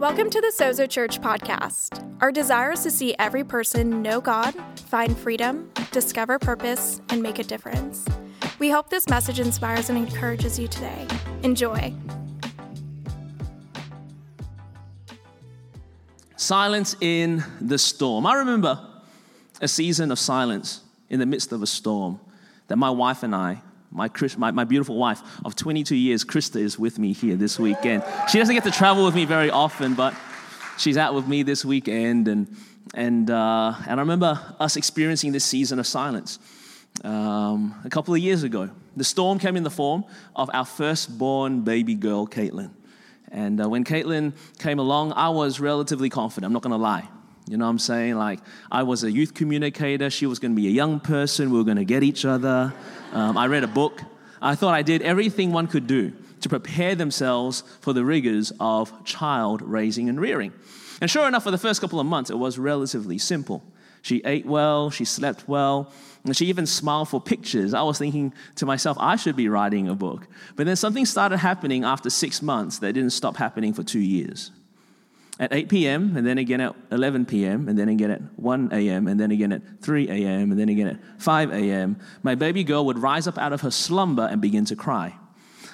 Welcome to the Sozo Church podcast. Our desire is to see every person know God, find freedom, discover purpose, and make a difference. We hope this message inspires and encourages you today. Enjoy. Silence in the storm. I remember a season of silence in the midst of a storm that my wife and I, my, Chris, my, my beautiful wife of 22 years, Krista, is with me here this weekend. She doesn't get to travel with me very often, but she's out with me this weekend. And, and, uh, and I remember us experiencing this season of silence um, a couple of years ago. The storm came in the form of our firstborn baby girl, Caitlin. And uh, when Caitlin came along, I was relatively confident, I'm not gonna lie. You know what I'm saying? Like, I was a youth communicator. She was going to be a young person. We were going to get each other. Um, I read a book. I thought I did everything one could do to prepare themselves for the rigors of child raising and rearing. And sure enough, for the first couple of months, it was relatively simple. She ate well, she slept well, and she even smiled for pictures. I was thinking to myself, I should be writing a book. But then something started happening after six months that didn't stop happening for two years at 8 p.m., and then again at 11 p.m., and then again at 1 a.m., and then again at 3 a.m., and then again at 5 a.m., my baby girl would rise up out of her slumber and begin to cry.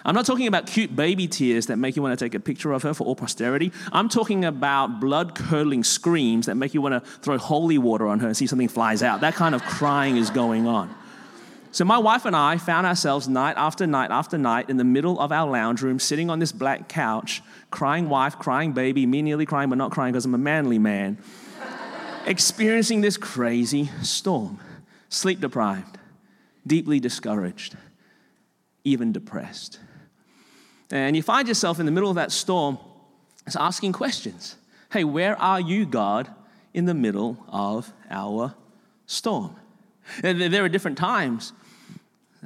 I'm not talking about cute baby tears that make you want to take a picture of her for all posterity. I'm talking about blood curdling screams that make you want to throw holy water on her and see something flies out. That kind of crying is going on. So, my wife and I found ourselves night after night after night in the middle of our lounge room, sitting on this black couch, crying wife, crying baby, me nearly crying but not crying because I'm a manly man, experiencing this crazy storm, sleep deprived, deeply discouraged, even depressed. And you find yourself in the middle of that storm, asking questions. Hey, where are you, God, in the middle of our storm? There are different times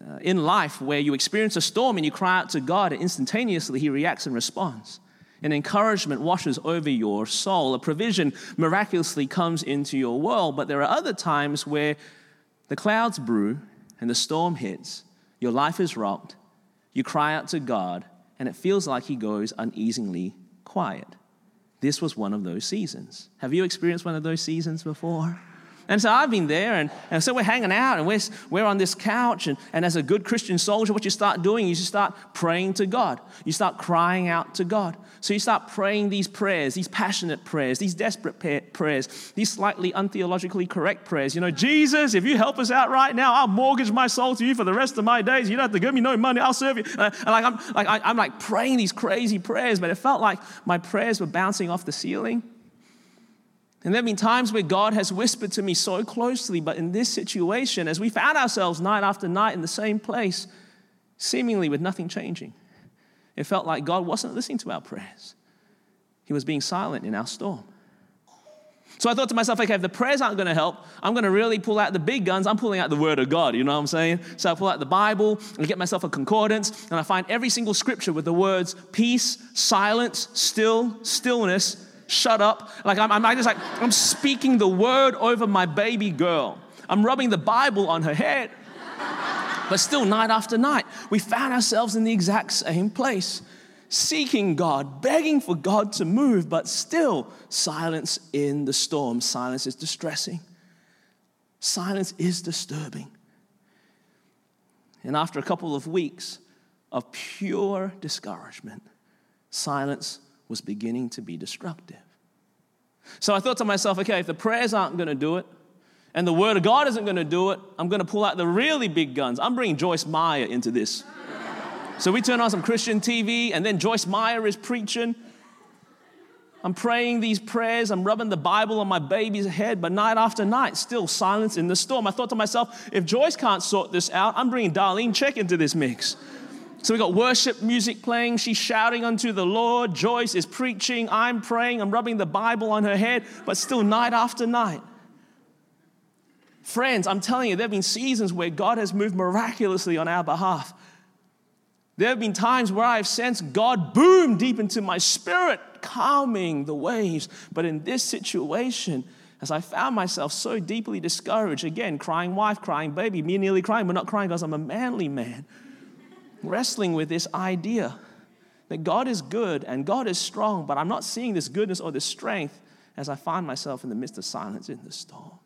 Uh, in life where you experience a storm and you cry out to God, and instantaneously He reacts and responds. An encouragement washes over your soul. A provision miraculously comes into your world. But there are other times where the clouds brew and the storm hits. Your life is rocked. You cry out to God, and it feels like He goes uneasily quiet. This was one of those seasons. Have you experienced one of those seasons before? And so I've been there, and, and so we're hanging out, and we're, we're on this couch. And, and as a good Christian soldier, what you start doing is you start praying to God. You start crying out to God. So you start praying these prayers, these passionate prayers, these desperate prayers, these slightly untheologically correct prayers. You know, Jesus, if you help us out right now, I'll mortgage my soul to you for the rest of my days. You don't have to give me no money, I'll serve you. Uh, and like, I'm, like, I, I'm like praying these crazy prayers, but it felt like my prayers were bouncing off the ceiling. And there have been times where God has whispered to me so closely, but in this situation, as we found ourselves night after night in the same place, seemingly with nothing changing, it felt like God wasn't listening to our prayers. He was being silent in our storm. So I thought to myself, okay, if the prayers aren't going to help, I'm going to really pull out the big guns. I'm pulling out the Word of God, you know what I'm saying? So I pull out the Bible and get myself a concordance, and I find every single scripture with the words peace, silence, still, stillness, shut up. Like I'm, I'm just like, I'm speaking the word over my baby girl. I'm rubbing the Bible on her head. But still, night after night, we found ourselves in the exact same place, seeking God, begging for God to move, but still silence in the storm. Silence is distressing. Silence is disturbing. And after a couple of weeks of pure discouragement, silence was beginning to be destructive. So I thought to myself, okay, if the prayers aren't going to do it, and the Word of God isn't going to do it, I'm going to pull out the really big guns. I'm bringing Joyce Meyer into this. So we turn on some Christian TV, and then Joyce Meyer is preaching. I'm praying these prayers. I'm rubbing the Bible on my baby's head, but night after night, still silence in the storm. I thought to myself, if Joyce can't sort this out, I'm bringing Darlene Zschech into this mix. So we got worship music playing. She's shouting unto the Lord. Joyce is preaching. I'm praying. I'm rubbing the Bible on her head, but still night after night. Friends, I'm telling you, there have been seasons where God has moved miraculously on our behalf. There have been times where I've sensed God boom deep into my spirit, calming the waves. But in this situation, as I found myself so deeply discouraged, again, crying wife, crying baby, me nearly crying, but not crying because I'm a manly man wrestling with this idea that God is good and God is strong, but I'm not seeing this goodness or this strength as I find myself in the midst of silence in the storm.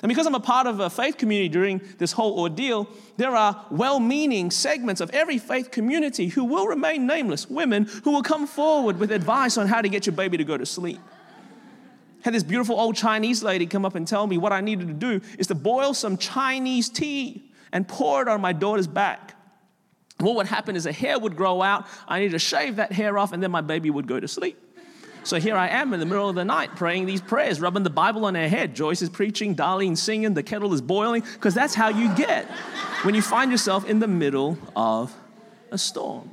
And because I'm a part of a faith community during this whole ordeal, there are well meaning segments of every faith community who will remain nameless, women who will come forward with advice on how to get your baby to go to sleep. Had this beautiful old Chinese lady come up and tell me what I needed to do is to boil some Chinese tea and pour it on my daughter's back. What would happen is a hair would grow out. I need to shave that hair off, and then my baby would go to sleep. So here I am in the middle of the night praying these prayers, rubbing the Bible on her head. Joyce is preaching, Darlene singing, the kettle is boiling, because that's how you get when you find yourself in the middle of a storm.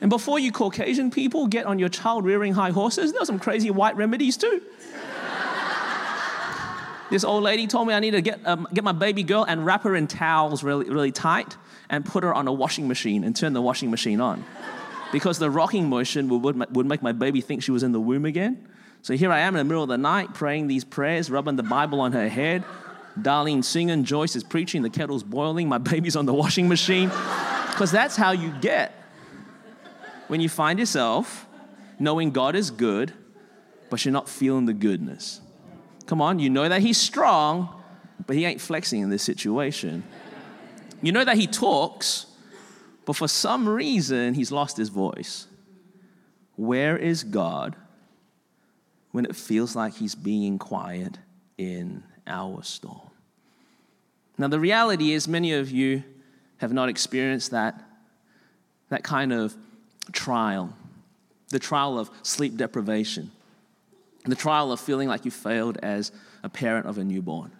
And before you Caucasian people get on your child rearing high horses, there are some crazy white remedies too. this old lady told me I need to get, um, get my baby girl and wrap her in towels really, really tight and put her on a washing machine and turn the washing machine on because the rocking motion would, would make my baby think she was in the womb again. So here I am in the middle of the night praying these prayers, rubbing the Bible on her head. Darlene singing, Joyce is preaching, the kettle's boiling, my baby's on the washing machine. Because that's how you get when you find yourself knowing God is good, but you're not feeling the goodness. Come on, you know that He's strong, but He ain't flexing in this situation. You know that He talks, but for some reason, he's lost his voice. Where is God when it feels like he's being quiet in our storm? Now, the reality is, many of you have not experienced that, that kind of trial the trial of sleep deprivation, the trial of feeling like you failed as a parent of a newborn.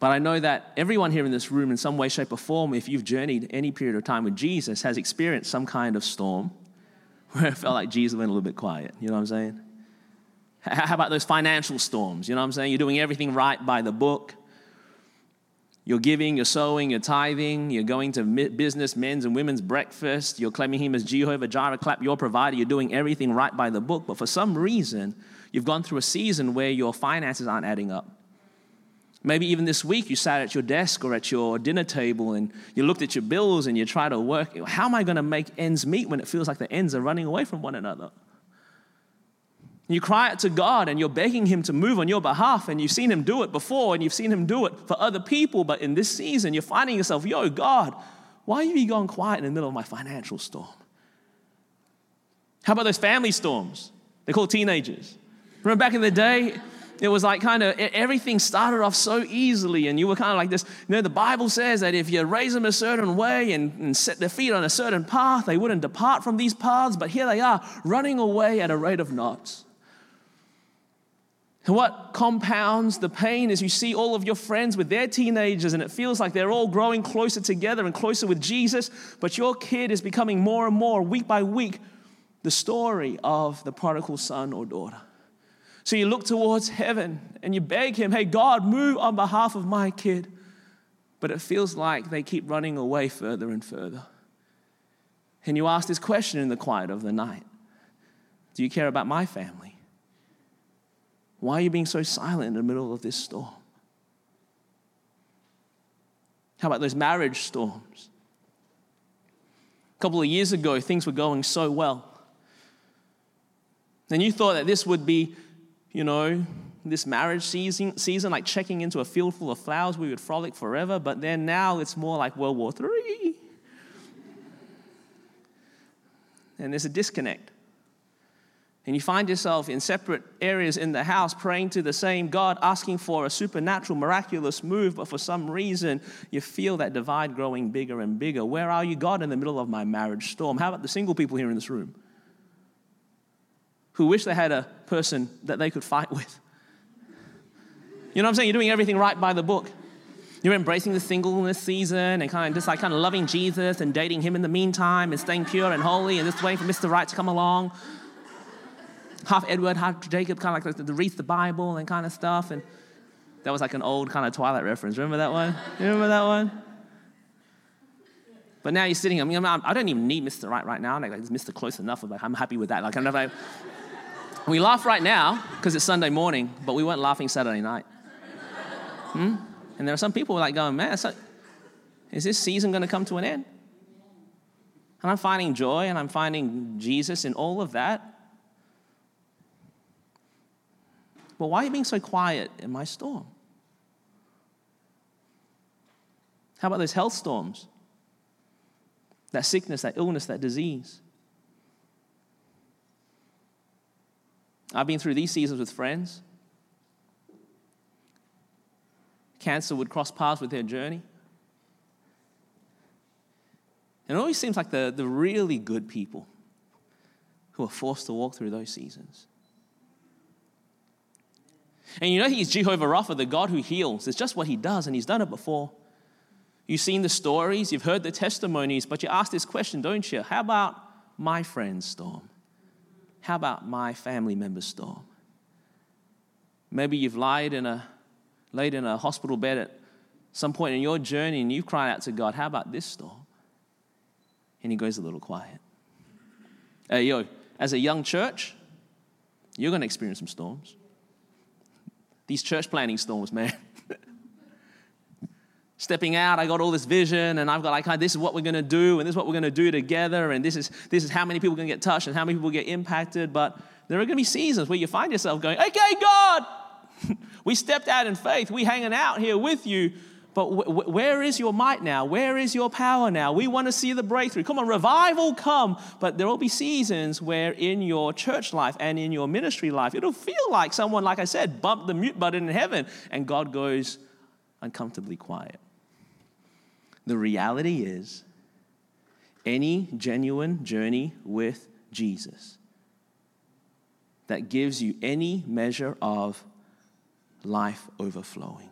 But I know that everyone here in this room, in some way, shape, or form, if you've journeyed any period of time with Jesus, has experienced some kind of storm where it felt like Jesus went a little bit quiet. You know what I'm saying? How about those financial storms? You know what I'm saying? You're doing everything right by the book. You're giving, you're sowing, you're tithing, you're going to business, men's and women's breakfast, you're claiming Him as Jehovah Jireh, clap your provider, you're doing everything right by the book. But for some reason, you've gone through a season where your finances aren't adding up. Maybe even this week you sat at your desk or at your dinner table and you looked at your bills and you try to work. How am I going to make ends meet when it feels like the ends are running away from one another? You cry out to God and you're begging Him to move on your behalf, and you've seen Him do it before and you've seen Him do it for other people, but in this season you're finding yourself, yo, God, why are you going quiet in the middle of my financial storm? How about those family storms? They call teenagers. Remember back in the day, it was like kind of everything started off so easily, and you were kind of like this. You know, the Bible says that if you raise them a certain way and, and set their feet on a certain path, they wouldn't depart from these paths, but here they are, running away at a rate of knots. And what compounds the pain is you see all of your friends with their teenagers, and it feels like they're all growing closer together and closer with Jesus, but your kid is becoming more and more, week by week, the story of the prodigal son or daughter. So you look towards heaven and you beg Him, hey, God, move on behalf of my kid. But it feels like they keep running away further and further. And you ask this question in the quiet of the night Do you care about my family? Why are you being so silent in the middle of this storm? How about those marriage storms? A couple of years ago, things were going so well. And you thought that this would be you know, this marriage season, season, like checking into a field full of flowers, we would frolic forever. But then now it's more like World War III. And there's a disconnect. And you find yourself in separate areas in the house praying to the same God, asking for a supernatural, miraculous move, but for some reason you feel that divide growing bigger and bigger. Where are you, God, in the middle of my marriage storm? How about the single people here in this room? Who wish they had a person that they could fight with. You know what I'm saying? You're doing everything right by the book. You're embracing the singleness season and kind of just like kind of loving Jesus and dating him in the meantime and staying pure and holy and just waiting for Mr. Right to come along. Half Edward, half Jacob, kind of like the reads the Bible and kind of stuff. And that was like an old kind of Twilight reference. Remember that one? You remember that one? But now you're sitting, I mean, I don't even need Mr. Right right now. Like, Mr. Close enough. Like, I'm happy with that. Like, I'm like, we laugh right now because it's Sunday morning, but we weren't laughing Saturday night. Hmm? And there are some people like going, man, so, is this season going to come to an end? And I'm finding joy and I'm finding Jesus in all of that. But why are you being so quiet in my storm? How about those health storms? That sickness, that illness, that disease. I've been through these seasons with friends. Cancer would cross paths with their journey. And it always seems like the, the really good people who are forced to walk through those seasons. And you know, he's Jehovah Rapha, the God who heals. It's just what he does, and he's done it before. You've seen the stories, you've heard the testimonies, but you ask this question, don't you? How about my friend storm? How about my family member's storm? Maybe you've lied in a, laid in a hospital bed at some point in your journey and you've cried out to God, How about this storm? And he goes a little quiet. Hey, yo, as a young church, you're going to experience some storms. These church planning storms, man. Stepping out, I got all this vision, and I've got like, this is what we're going to do, and this is what we're going to do together, and this is this is how many people are going to get touched, and how many people get impacted. But there are going to be seasons where you find yourself going, "Okay, God, we stepped out in faith. We hanging out here with you, but where is your might now? Where is your power now? We want to see the breakthrough. Come on, revival come. But there will be seasons where in your church life and in your ministry life, it'll feel like someone, like I said, bumped the mute button in heaven and God goes uncomfortably quiet. The reality is, any genuine journey with Jesus that gives you any measure of life overflowing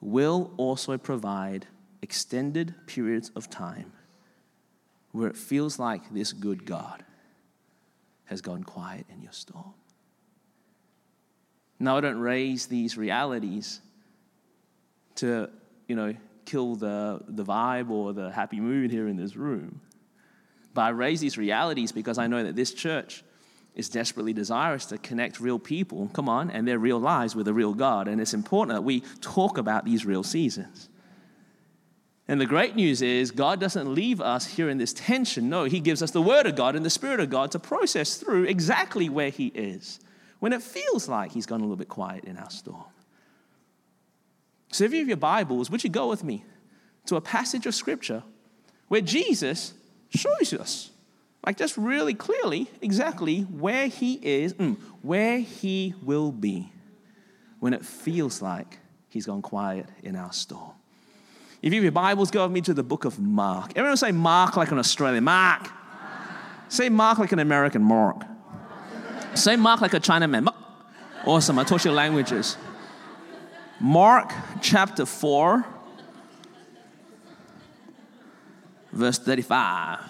will also provide extended periods of time where it feels like this good God has gone quiet in your storm. Now, I don't raise these realities to, you know, kill the, the vibe or the happy mood here in this room. But I raise these realities because I know that this church is desperately desirous to connect real people, come on, and their real lives with a real God. And it's important that we talk about these real seasons. And the great news is, God doesn't leave us here in this tension. No, He gives us the Word of God and the Spirit of God to process through exactly where He is when it feels like He's gone a little bit quiet in our storm. So, if you have your Bibles, would you go with me to a passage of Scripture where Jesus shows us like just really clearly exactly where he is, mm, where he will be when it feels like he's gone quiet in our storm. If you have your Bibles, go with me to the book of Mark. Everyone say Mark like an Australian. Mark. Mark. Say Mark like an American. Mark. say Mark like a Chinaman. Mark. Awesome. I taught you languages. Mark chapter 4, verse 35.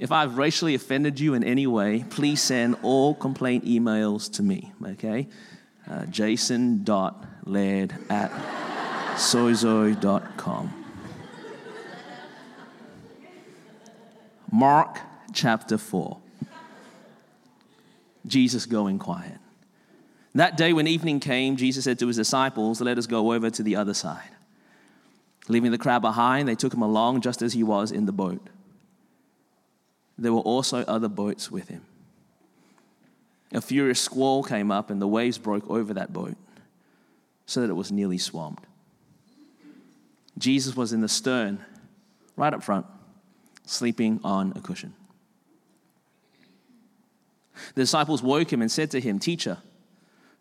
If I've racially offended you in any way, please send all complaint emails to me, okay? Uh, jason.laird at sozo.com. Mark chapter 4. Jesus going quiet. That day when evening came, Jesus said to his disciples, Let us go over to the other side. Leaving the crowd behind, they took him along just as he was in the boat there were also other boats with him. A furious squall came up, and the waves broke over that boat so that it was nearly swamped. Jesus was in the stern, right up front, sleeping on a cushion. The disciples woke him and said to him, Teacher,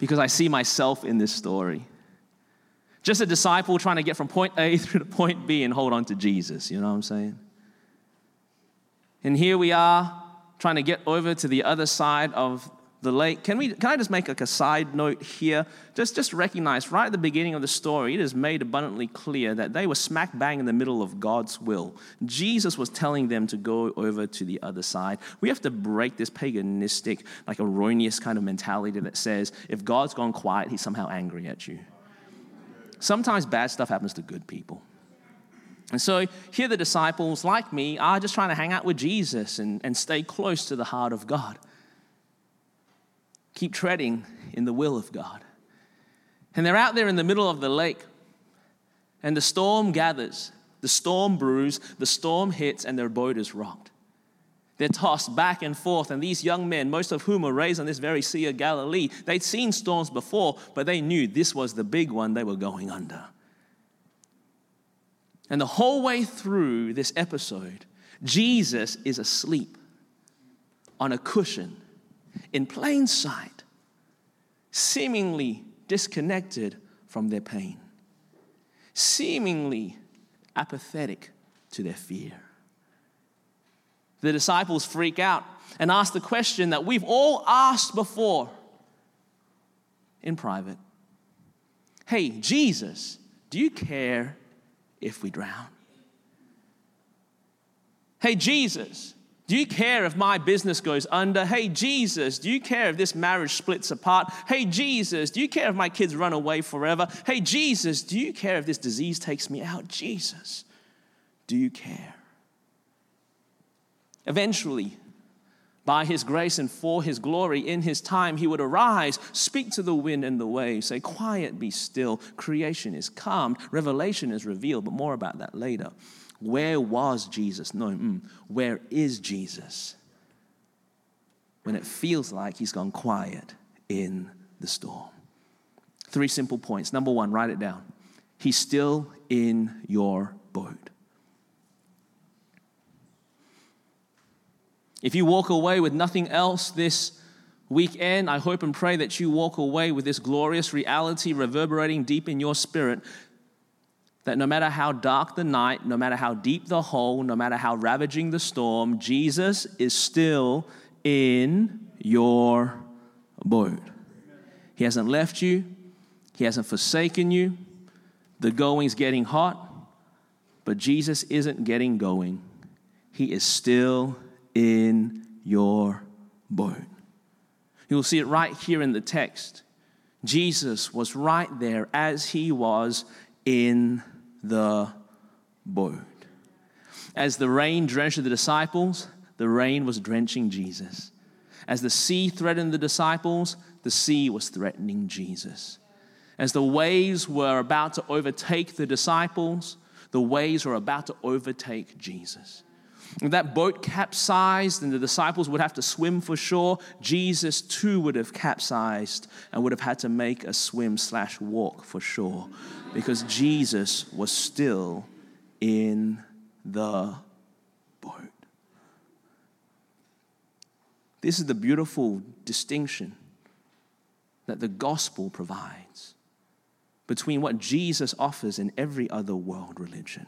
because I see myself in this story. Just a disciple trying to get from point A through to point B and hold on to Jesus. You know what I'm saying? And here we are trying to get over to the other side of the lake. Can, we, can I just make like a side note here? Just, just recognize right at the beginning of the story, it is made abundantly clear that they were smack bang in the middle of God's will. Jesus was telling them to go over to the other side. We have to break this paganistic, like erroneous kind of mentality that says if God's gone quiet, he's somehow angry at you. Sometimes bad stuff happens to good people. And so here the disciples, like me, are just trying to hang out with Jesus and, and stay close to the heart of God. Keep treading in the will of God. And they're out there in the middle of the lake, and the storm gathers, the storm brews, the storm hits, and their boat is rocked. They're tossed back and forth, and these young men, most of whom were raised on this very Sea of Galilee, they'd seen storms before, but they knew this was the big one they were going under. And the whole way through this episode, Jesus is asleep on a cushion in plain sight, seemingly disconnected from their pain, seemingly apathetic to their fear. The disciples freak out and ask the question that we've all asked before in private Hey, Jesus, do you care if we drown? Hey, Jesus, do you care if my business goes under? Hey, Jesus, do you care if this marriage splits apart? Hey, Jesus, do you care if my kids run away forever? Hey, Jesus, do you care if this disease takes me out? Jesus, do you care? Eventually, by his grace and for his glory, in his time, he would arise, speak to the wind and the waves, say, Quiet, be still. Creation is calmed, revelation is revealed, but more about that later. Where was Jesus? No, mm, where is Jesus? When it feels like he's gone quiet in the storm. Three simple points. Number one, write it down. He's still in your boat. If you walk away with nothing else this weekend, I hope and pray that you walk away with this glorious reality reverberating deep in your spirit that no matter how dark the night, no matter how deep the hole, no matter how ravaging the storm, Jesus is still in your boat. He hasn't left you, He hasn't forsaken you. The going's getting hot, but Jesus isn't getting going. He is still in your boat. You'll see it right here in the text. Jesus was right there as he was in the boat. As the rain drenched the disciples, the rain was drenching Jesus. As the sea threatened the disciples, the sea was threatening Jesus. As the waves were about to overtake the disciples, the waves were about to overtake Jesus. That boat capsized and the disciples would have to swim for shore, Jesus too would have capsized and would have had to make a swim slash walk for shore because Jesus was still in the boat. This is the beautiful distinction that the gospel provides between what Jesus offers in every other world religion.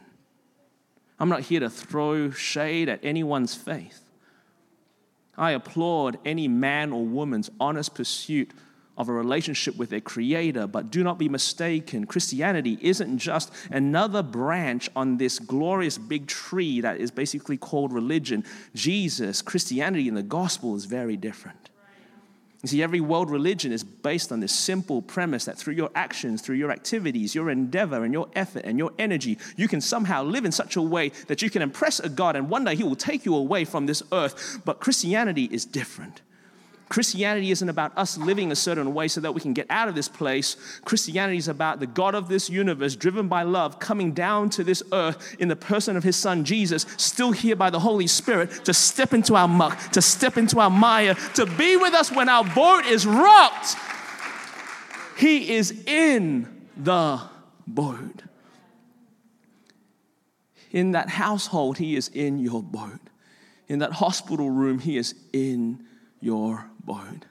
I'm not here to throw shade at anyone's faith. I applaud any man or woman's honest pursuit of a relationship with their creator, but do not be mistaken. Christianity isn't just another branch on this glorious big tree that is basically called religion. Jesus, Christianity, and the gospel is very different. You see, every world religion is based on this simple premise that through your actions, through your activities, your endeavor, and your effort and your energy, you can somehow live in such a way that you can impress a God and one day He will take you away from this earth. But Christianity is different. Christianity isn't about us living a certain way so that we can get out of this place. Christianity is about the God of this universe, driven by love, coming down to this earth in the person of his son Jesus, still here by the Holy Spirit, to step into our muck, to step into our mire, to be with us when our boat is rocked. He is in the boat. In that household, he is in your boat. In that hospital room, he is in your boat.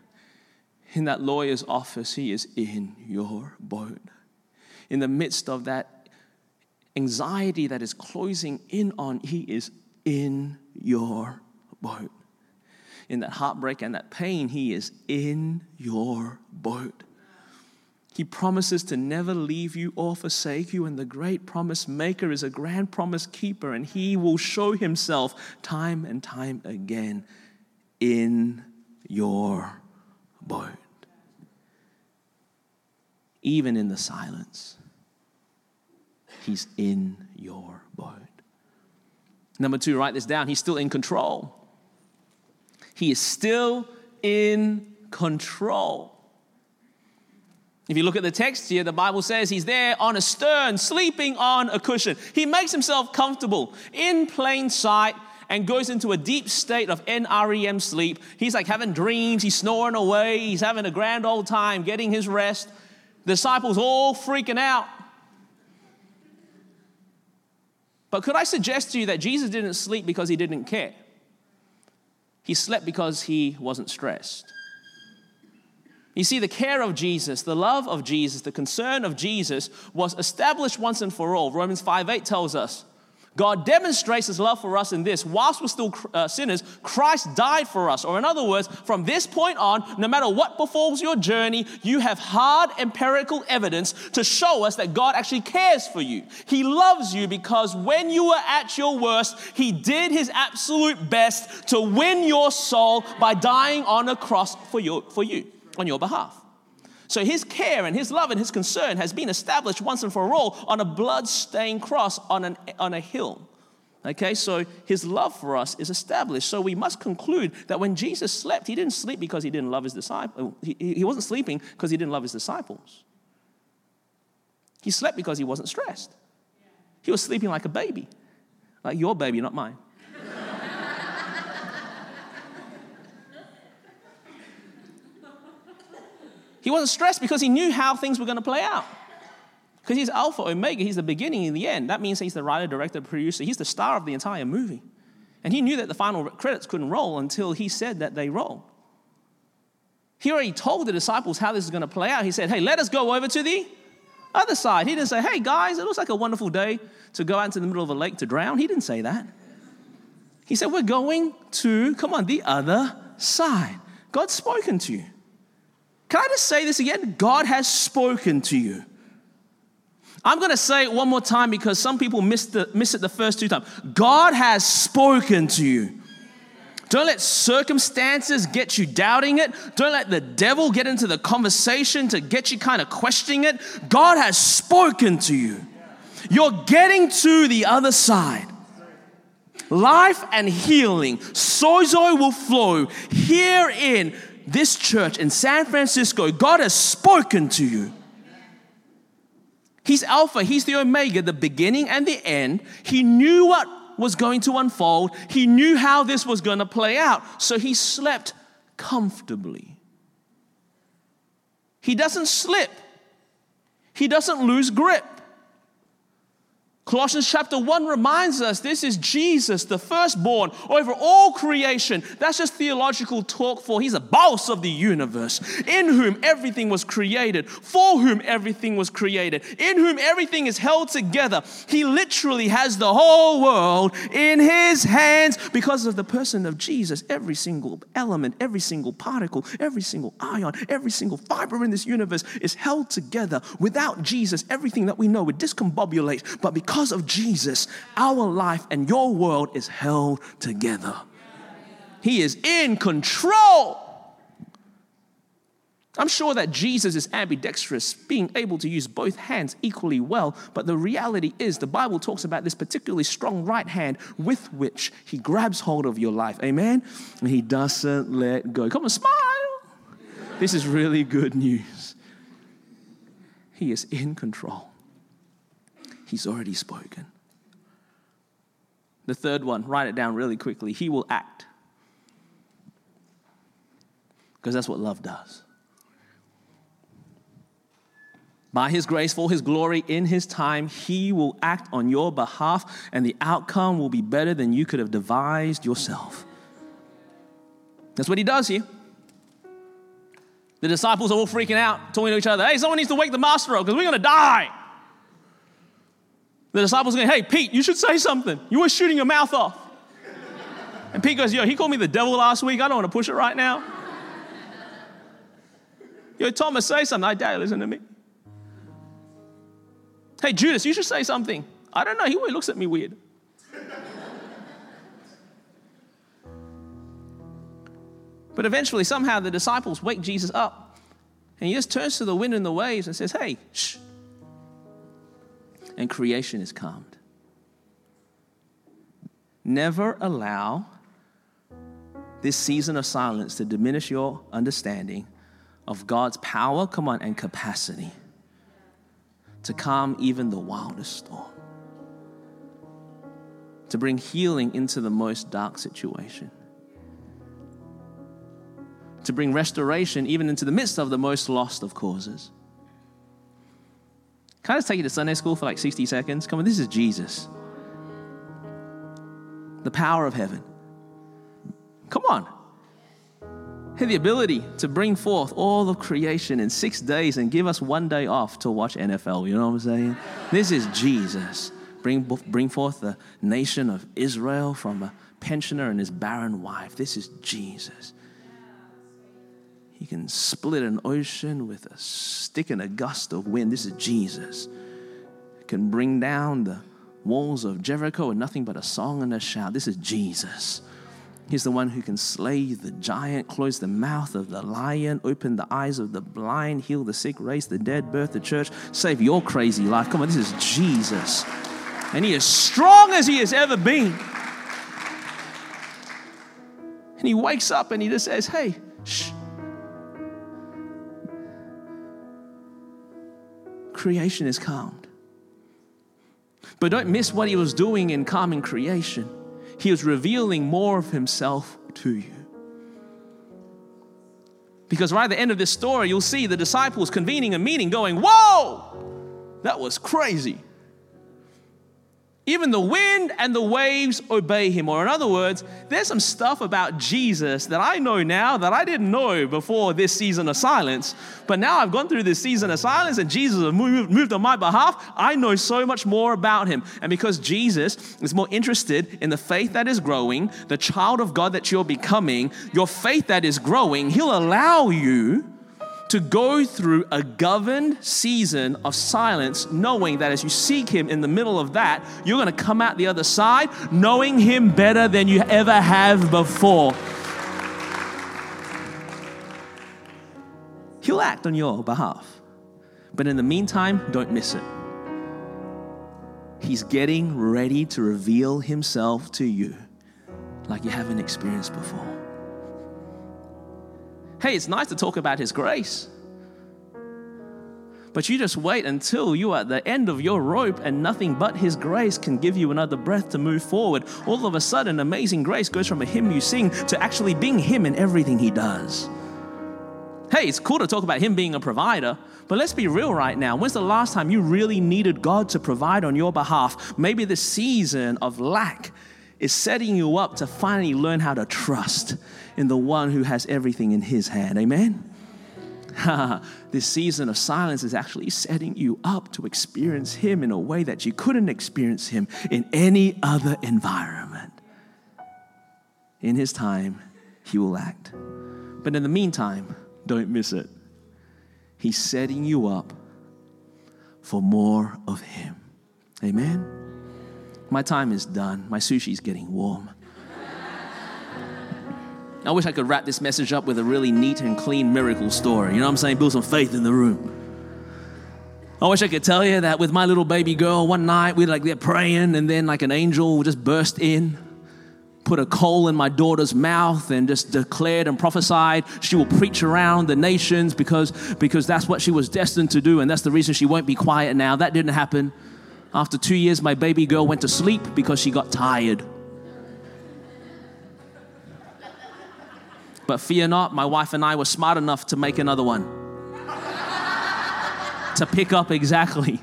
In that lawyer's office, he is in your boat. In the midst of that anxiety that is closing in on, he is in your boat. in that heartbreak and that pain, He is in your boat. He promises to never leave you or forsake you, and the great promise maker is a grand promise keeper, and He will show Himself time and time again in your boat. Even in the silence, He's in your boat. Number two, write this down. He's still in control. He is still in control. If you look at the text here, the Bible says he's there on a stern, sleeping on a cushion. He makes himself comfortable in plain sight and goes into a deep state of NREM sleep. He's like having dreams, he's snoring away, he's having a grand old time getting his rest. The disciples all freaking out. But could I suggest to you that Jesus didn't sleep because he didn't care? He slept because he wasn't stressed. You see, the care of Jesus, the love of Jesus, the concern of Jesus was established once and for all. Romans 5 8 tells us God demonstrates his love for us in this. Whilst we're still uh, sinners, Christ died for us. Or, in other words, from this point on, no matter what befalls your journey, you have hard empirical evidence to show us that God actually cares for you. He loves you because when you were at your worst, he did his absolute best to win your soul by dying on a cross for you, for you on your behalf. So his care and his love and his concern has been established once and for all on a blood-stained cross on, an, on a hill. Okay, so his love for us is established. So we must conclude that when Jesus slept, he didn't sleep because he didn't love his disciples. Oh, he, he wasn't sleeping because he didn't love his disciples. He slept because he wasn't stressed. He was sleeping like a baby, like your baby, not mine. He wasn't stressed because he knew how things were going to play out. Because he's Alpha Omega, he's the beginning and the end. That means he's the writer, director, producer, he's the star of the entire movie. And he knew that the final credits couldn't roll until he said that they roll. He already told the disciples how this is going to play out. He said, Hey, let us go over to the other side. He didn't say, Hey, guys, it looks like a wonderful day to go out into the middle of a lake to drown. He didn't say that. He said, We're going to, come on, the other side. God's spoken to you. Can I just say this again? God has spoken to you. I'm going to say it one more time because some people miss, the, miss it the first two times. God has spoken to you. Don't let circumstances get you doubting it. Don't let the devil get into the conversation to get you kind of questioning it. God has spoken to you. You're getting to the other side. Life and healing, sozo will flow herein this church in San Francisco, God has spoken to you. He's Alpha, He's the Omega, the beginning and the end. He knew what was going to unfold, He knew how this was going to play out. So He slept comfortably. He doesn't slip, He doesn't lose grip. Colossians chapter 1 reminds us this is Jesus, the firstborn over all creation. That's just theological talk for he's a boss of the universe, in whom everything was created, for whom everything was created, in whom everything is held together. He literally has the whole world in his hands because of the person of Jesus. Every single element, every single particle, every single ion, every single fiber in this universe is held together. Without Jesus, everything that we know would discombobulate, but because because of Jesus, our life and your world is held together. He is in control. I'm sure that Jesus is ambidextrous, being able to use both hands equally well, but the reality is the Bible talks about this particularly strong right hand with which he grabs hold of your life. Amen? And he doesn't let go. Come on, smile. This is really good news. He is in control. He's already spoken. The third one, write it down really quickly. He will act. Because that's what love does. By His grace, for His glory, in His time, He will act on your behalf, and the outcome will be better than you could have devised yourself. That's what He does here. The disciples are all freaking out, talking to each other. Hey, someone needs to wake the master up because we're going to die. The disciples going, hey, Pete, you should say something. You were shooting your mouth off. And Pete goes, Yo, he called me the devil last week. I don't want to push it right now. Yo, Thomas, say something. I dare listen to me. Hey, Judas, you should say something. I don't know. He always looks at me weird. but eventually, somehow, the disciples wake Jesus up. And he just turns to the wind and the waves and says, Hey, shh. And creation is calmed. Never allow this season of silence to diminish your understanding of God's power, come on, and capacity to calm even the wildest storm, to bring healing into the most dark situation, to bring restoration even into the midst of the most lost of causes. Can I just take you to Sunday school for like 60 seconds? Come on, this is Jesus. The power of heaven. Come on had the ability to bring forth all of creation in six days and give us one day off to watch NFL. You know what I'm saying? This is Jesus. Bring, bring forth the nation of Israel from a pensioner and his barren wife. This is Jesus. He can split an ocean with a stick and a gust of wind. This is Jesus. Can bring down the walls of Jericho with nothing but a song and a shout. This is Jesus. He's the one who can slay the giant, close the mouth of the lion, open the eyes of the blind, heal the sick, raise the dead, birth the church, save your crazy life. Come on, this is Jesus. And he is strong as he has ever been. And he wakes up and he just says, Hey, shh. Creation is calmed. But don't miss what he was doing in calming creation he was revealing more of himself to you. Because right at the end of this story, you'll see the disciples convening a meeting going, Whoa, that was crazy. Even the wind and the waves obey him. Or, in other words, there's some stuff about Jesus that I know now that I didn't know before this season of silence. But now I've gone through this season of silence and Jesus has moved, on my behalf. I know so much more about him. And because Jesus is more interested in the faith that is growing, the child of God that you're becoming, your faith that is growing, he'll allow you to go through a governed season of silence, knowing that as you seek Him in the middle of that, you're going to come out the other side knowing Him better than you ever have before. He'll act on your behalf. But in the meantime, don't miss it. He's getting ready to reveal Himself to you like you haven't experienced before. Hey, it's nice to talk about His grace. But you just wait until you are at the end of your rope and nothing but His grace can give you another breath to move forward. All of a sudden, amazing grace goes from a hymn you sing to actually being Him in everything He does. Hey, it's cool to talk about Him being a provider, but let's be real right now. When's the last time you really needed God to provide on your behalf? Maybe the season of lack is setting you up to finally learn how to trust in the one who has everything in his hand. Amen? this season of silence is actually setting you up to experience him in a way that you couldn't experience him in any other environment. In his time, he will act. But in the meantime, don't miss it. He's setting you up for more of him. Amen? My time is done. My sushi's getting warm. I wish I could wrap this message up with a really neat and clean miracle story. You know what I'm saying? Build some faith in the room. I wish I could tell you that with my little baby girl, one night we like they're praying, and then like an angel just burst in, put a coal in my daughter's mouth, and just declared and prophesied she will preach around the nations because because that's what she was destined to do, and that's the reason she won't be quiet now. That didn't happen. After two years, my baby girl went to sleep because she got tired. But fear not, my wife and I were smart enough to make another one. to pick up exactly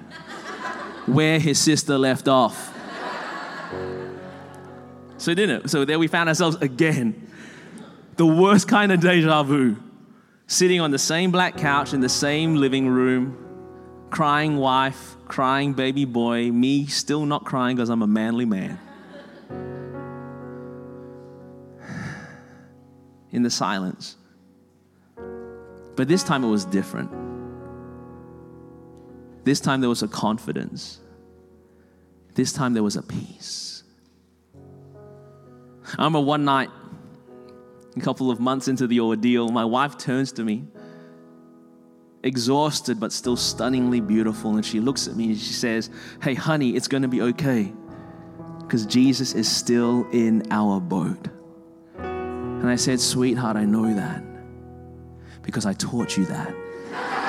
where his sister left off. So didn't it? So there we found ourselves again. The worst kind of deja vu. Sitting on the same black couch in the same living room, crying wife, crying baby boy, me still not crying because I'm a manly man. in the silence. But this time it was different. This time there was a confidence. This time there was a peace. I remember one night, a couple of months into the ordeal, my wife turns to me, exhausted but still stunningly beautiful, and she looks at me and she says, Hey, honey, it's going to be okay because Jesus is still in our boat. And I said, Sweetheart, I know that because I taught you that.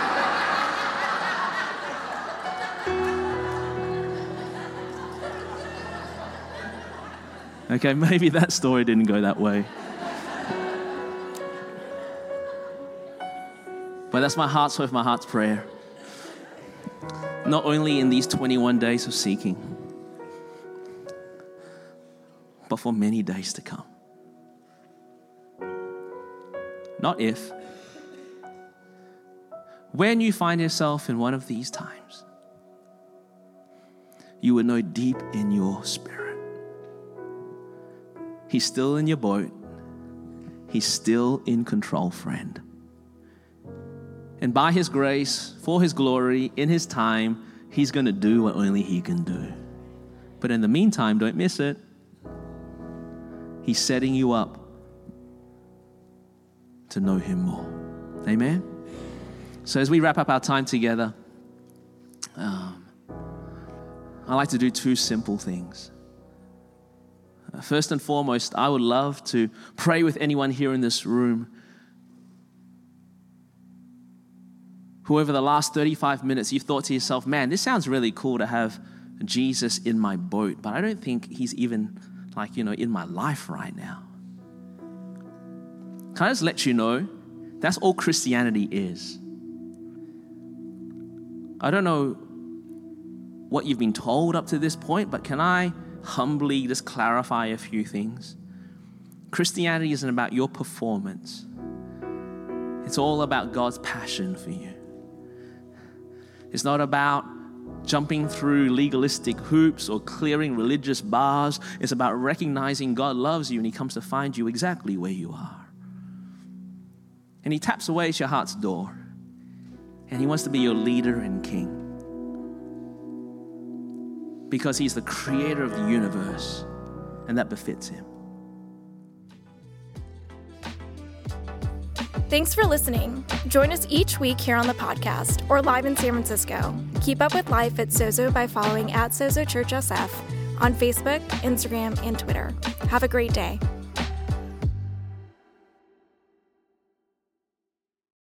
Okay, maybe that story didn't go that way. But that's my heart's hope, my heart's prayer. Not only in these 21 days of seeking, but for many days to come. Not if. When you find yourself in one of these times, you would know deep in your spirit He's still in your boat. He's still in control, friend. And by His grace, for His glory, in His time, He's going to do what only He can do. But in the meantime, don't miss it. He's setting you up to know Him more. Amen? So as we wrap up our time together, um, I like to do two simple things. First and foremost, I would love to pray with anyone here in this room who, over the last 35 minutes, you've thought to yourself, man, this sounds really cool to have Jesus in my boat, but I don't think he's even, like, you know, in my life right now. Can I just let you know that's all Christianity is? I don't know what you've been told up to this point, but can I humbly just clarify a few things. Christianity isn't about your performance, it's all about God's passion for you. It's not about jumping through legalistic hoops or clearing religious bars. It's about recognizing God loves you and He comes to find you exactly where you are. And He taps away at your heart's door. And He wants to be your leader and king because He's the creator of the universe, and that befits Him. Thanks for listening. Join us each week here on the podcast or live in San Francisco. Keep up with life at Sozo by following at Sozo Church SF on Facebook, Instagram, and Twitter. Have a great day.